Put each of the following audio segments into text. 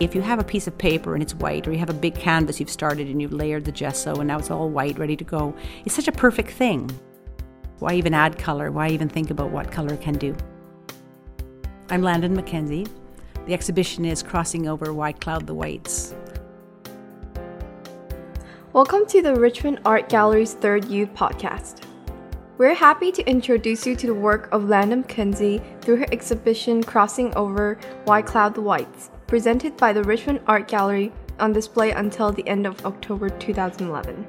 If you have a piece of paper and it's white, or you have a big canvas you've started and you've layered the gesso and now it's all white, ready to go, it's such a perfect thing. Why even add color? Why even think about what color can do? I'm Landon Mackenzie. The exhibition is Crossing Over Why Cloud the Whites. Welcome to the Richmond Art Gallery's Third Youth podcast. We're happy to introduce you to the work of Landon Mackenzie through her exhibition Crossing Over Why Cloud the Whites, presented by the Richmond Art Gallery on display until the end of October 2011.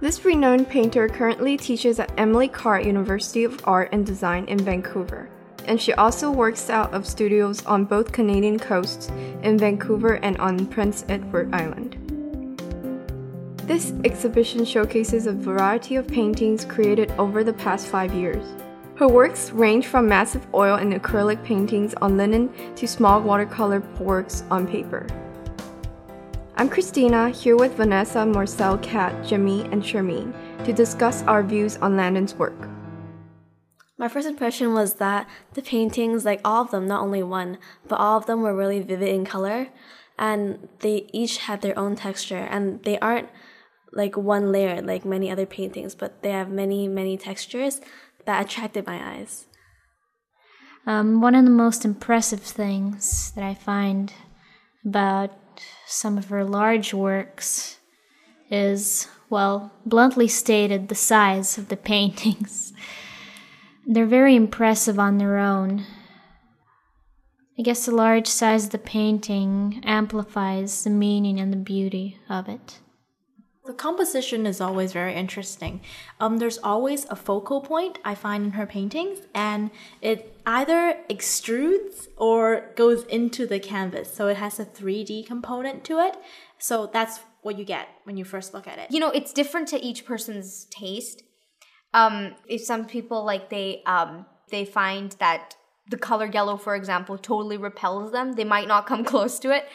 This renowned painter currently teaches at Emily Carr University of Art and Design in Vancouver, and she also works out of studios on both Canadian coasts in Vancouver and on Prince Edward Island. This exhibition showcases a variety of paintings created over the past five years. Her works range from massive oil and acrylic paintings on linen to small watercolor works on paper. I'm Christina, here with Vanessa, Marcel, Kat, Jimmy, and Charmaine to discuss our views on Landon's work. My first impression was that the paintings, like all of them, not only one, but all of them were really vivid in color, and they each had their own texture, and they aren't like one layer like many other paintings, but they have many, many textures that attracted my eyes. Um, one of the most impressive things that I find about some of her large works is, well, bluntly stated, the size of the paintings. They're very impressive on their own. I guess the large size of the painting amplifies the meaning and the beauty of it. The composition is always very interesting. Um, there's always a focal point I find in her paintings, and it either extrudes or goes into the canvas. So it has a 3D component to it. So that's what you get when you first look at it. You know, it's different to each person's taste. Um, if some people like they um, they find that the color yellow, for example, totally repels them, they might not come close to it.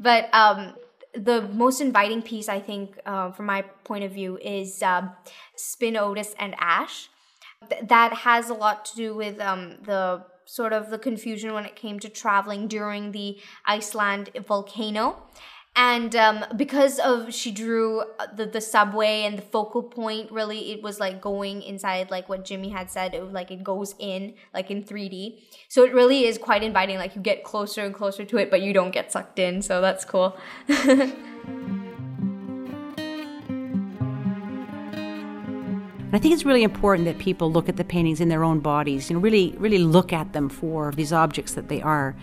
But um, the most inviting piece, I think, uh, from my point of view, is um, Spin Otis and Ash. Th- that has a lot to do with um, the sort of the confusion when it came to traveling during the Iceland volcano. And um, because of she drew uh, the, the subway and the focal point, really, it was like going inside, like what Jimmy had said, it was like it goes in, like in 3D. So it really is quite inviting. Like you get closer and closer to it, but you don't get sucked in. So that's cool. I think it's really important that people look at the paintings in their own bodies, know, really, really look at them for these objects that they are.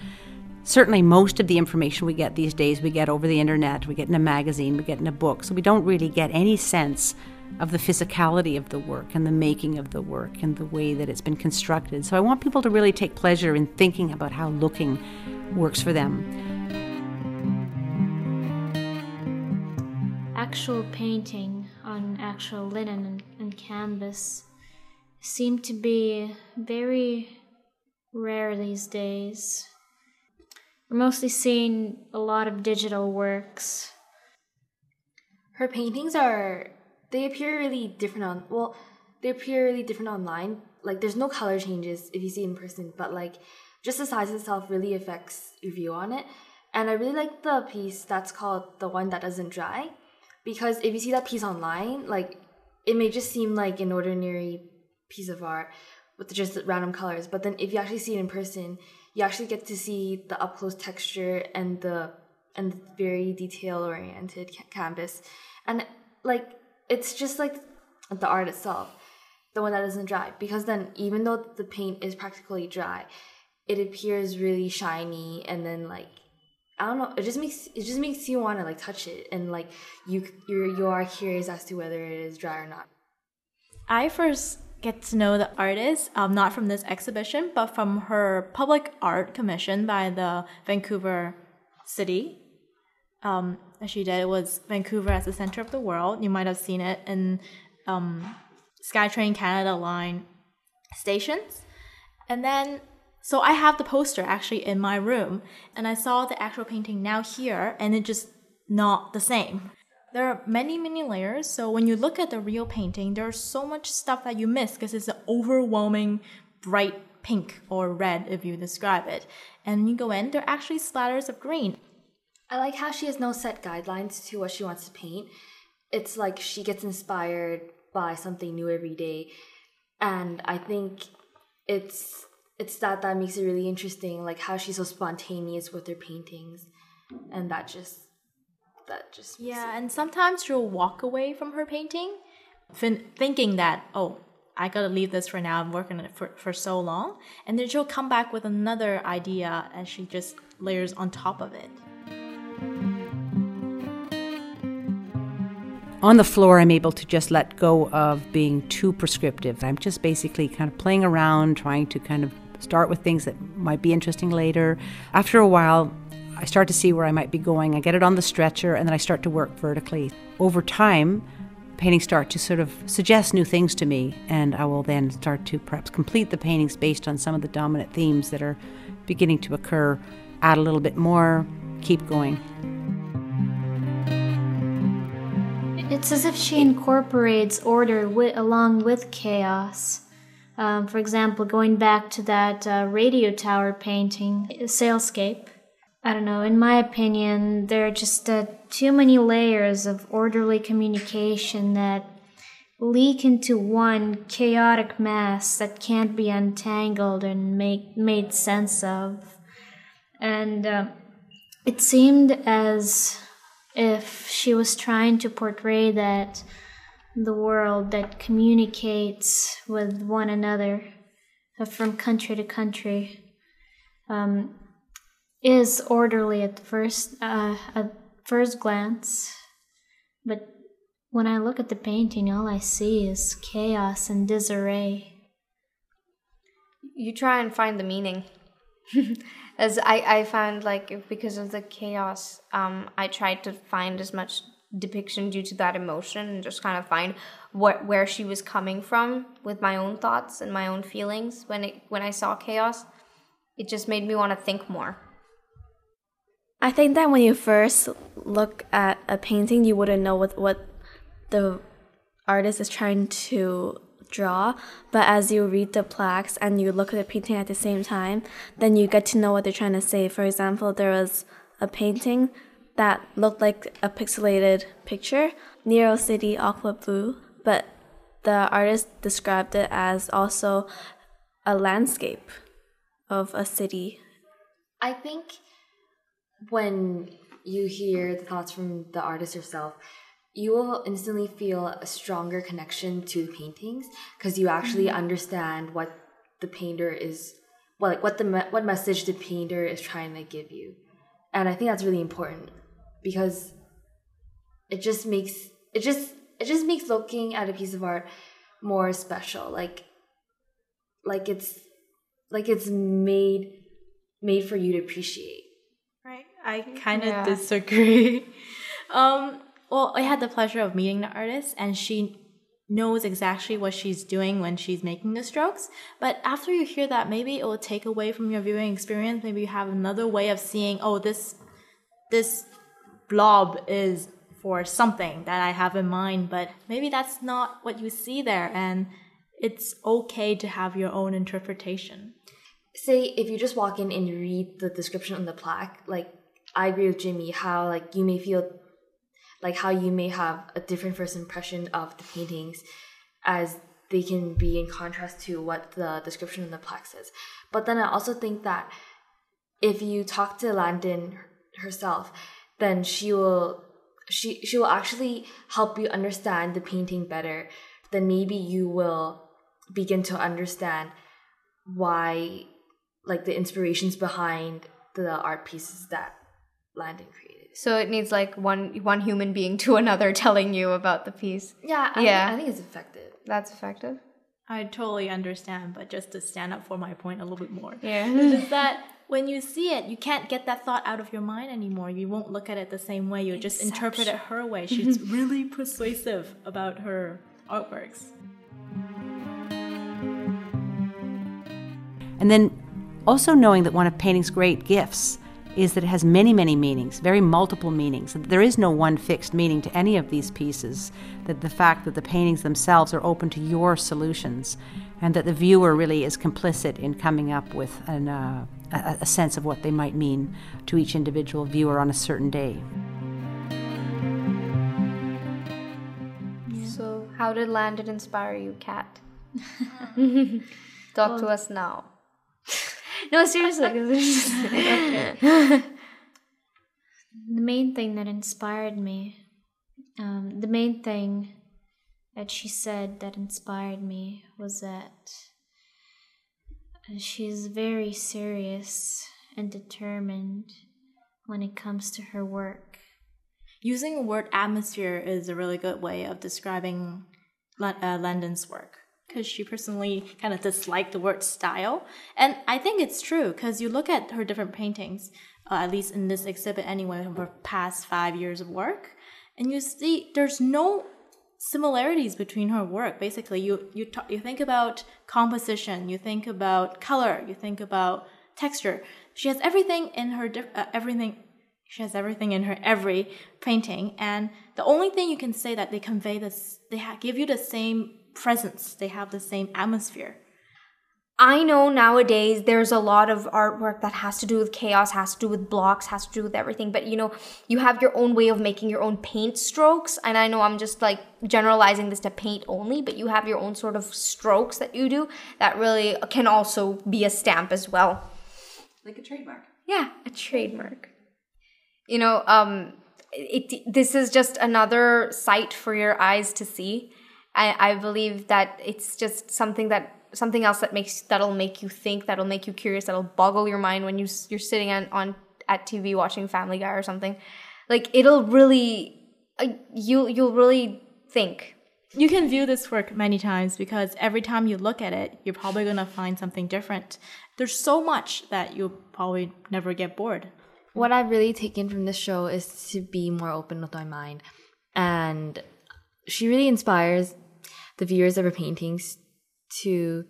Certainly, most of the information we get these days, we get over the internet, we get in a magazine, we get in a book, so we don't really get any sense of the physicality of the work and the making of the work and the way that it's been constructed. So I want people to really take pleasure in thinking about how looking works for them. Actual painting on actual linen and, and canvas seem to be very rare these days. We're mostly seeing a lot of digital works. Her paintings are they appear really different on well, they appear really different online. Like there's no color changes if you see in person, but like just the size itself really affects your view on it. And I really like the piece that's called the one that doesn't dry because if you see that piece online, like it may just seem like an ordinary piece of art with just random colors, but then if you actually see it in person, you actually get to see the up close texture and the and the very detail oriented ca- canvas, and like it's just like the art itself, the one that doesn't dry. Because then even though the paint is practically dry, it appears really shiny and then like I don't know. It just makes it just makes you want to like touch it and like you you you are curious as to whether it is dry or not. I first get to know the artist, um, not from this exhibition, but from her public art commission by the Vancouver City. Um, she did it was Vancouver as the center of the world. You might have seen it in um, SkyTrain Canada line stations, and then so I have the poster actually in my room, and I saw the actual painting now here, and it just not the same. There are many, many layers. So when you look at the real painting, there's so much stuff that you miss because it's an overwhelming bright pink or red if you describe it. And you go in, there are actually splatters of green. I like how she has no set guidelines to what she wants to paint. It's like she gets inspired by something new every day, and I think it's it's that that makes it really interesting. Like how she's so spontaneous with her paintings, and that just that just Yeah, and sometimes she'll walk away from her painting, fin- thinking that, oh, I gotta leave this for now. I'm working on it for, for so long. And then she'll come back with another idea and she just layers on top of it. On the floor, I'm able to just let go of being too prescriptive. I'm just basically kind of playing around, trying to kind of start with things that might be interesting later. After a while, I start to see where I might be going. I get it on the stretcher and then I start to work vertically. Over time, paintings start to sort of suggest new things to me, and I will then start to perhaps complete the paintings based on some of the dominant themes that are beginning to occur, add a little bit more, keep going. It's as if she incorporates order wi- along with chaos. Um, for example, going back to that uh, radio tower painting, Sailscape. I don't know, in my opinion, there are just uh, too many layers of orderly communication that leak into one chaotic mass that can't be untangled and make, made sense of. And uh, it seemed as if she was trying to portray that the world that communicates with one another uh, from country to country um, is orderly at first uh, at first glance, but when I look at the painting, all I see is chaos and disarray. you try and find the meaning. As I, I found like because of the chaos um i tried to find as much depiction due to that emotion and just kind of find what where she was coming from with my own thoughts and my own feelings when it when i saw chaos. It just made me want to think more I think that when you first look at a painting, you wouldn't know what, what the artist is trying to draw. But as you read the plaques and you look at the painting at the same time, then you get to know what they're trying to say. For example, there was a painting that looked like a pixelated picture, Nero City Aqua Blue, but the artist described it as also a landscape of a city I think when you hear the thoughts from the artist herself, you will instantly feel a stronger connection to the paintings because you actually mm-hmm. understand what the painter is, well, like what the me- what message the painter is trying to give you, and I think that's really important because it just makes it just it just makes looking at a piece of art more special, like like it's like it's made made for you to appreciate. I kind of Yeah. disagree. um, well, I had the pleasure of meeting the artist, and she knows exactly what she's doing when she's making the strokes. But after you hear that, maybe it will take away from your viewing experience. Maybe you have another way of seeing, oh, this this blob is for something that I have in mind, but maybe that's not what you see there, and it's okay to have your own interpretation. say if you just walk in and you read the description on the plaque, like I agree with Jimmy, how like you may feel like how you may have a different first impression of the paintings as they can be in contrast to what the description in the plaque says. But then I also think that if you talk to Landon herself, then she will she she will actually help you understand the painting better. Then maybe you will begin to understand why like the inspirations behind the art pieces that Landon created. so it needs like one one human being to another telling you about the piece Yeah, I, Yeah. I think it's effective. that's effective I totally understand, but just to stand up for my point a little bit more. yeah is that when you see it, you can't get that thought out of your mind anymore. You won't look at it the same way. You'll just interpret it her way. She's really persuasive about her artworks. And then also knowing that one of painting's great gifts is that it has many, many meanings, very multiple meanings. That there is no one fixed meaning to any of these pieces. That the fact that the paintings themselves are open to your solutions. and that the viewer really is complicit in coming up with an, uh, a, a sense of what they might mean to each individual viewer on a certain day. So, how did Landon inspire you, Kat? Talk to us now. No, seriously. it's just- the main thing that inspired me, um, the main thing that she said that inspired me was that she's very serious and determined when it comes to her work. Using the word atmosphere is a really good way of describing Lan- uh, Landon's work because she personally kind of disliked the word style. And I think it's true because you look at her different paintings, uh, at least in this exhibit anyway, of her past five years of work, and you see there's no similarities between her work. Basically, you you ta- you think about composition, you think about color, you think about texture. She has everything in her uh, everything she has everything in her every painting, and the only thing you can say that they convey this, they give you the same presence, they have the same atmosphere. I know nowadays there's a lot of artwork that has to do with chaos, has to do with blocks, has to do with everything. But you know, you have your own way of making your own paint strokes. And I know I'm just like generalizing this to paint only, but you have your own sort of strokes that you do that really can also be a stamp as well. Like a trademark. Yeah, a trademark. You know, um, it, this is just another sight for your eyes to see. I, I believe that it's just something that something else that makes that'll make you think, that'll make you curious, that'll boggle your mind when you you're sitting on, on at TV watching Family Guy or something. Like it'll really, uh, you you'll really think. You can view this work many times because every time you look at it, you're probably gonna find something different. There's so much that you'll probably never get bored. What I've really taken from this show is to be more open with my mind. And she really inspires the viewers of her paintings to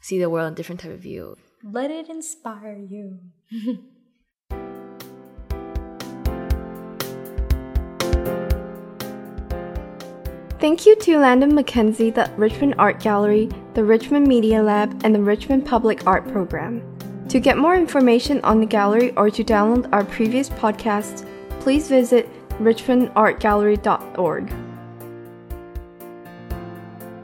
see the world in a different type of view. Let it inspire you. Thank you to Landon Mackenzie, the Richmond Art Gallery, the Richmond Media Lab, and the Richmond Public Art Program. To get more information on the gallery or to download our previous podcasts, please visit richmondartgallery.org.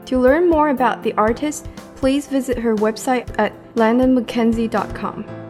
To learn more about the artist, please visit her website at landonmackenzie.com.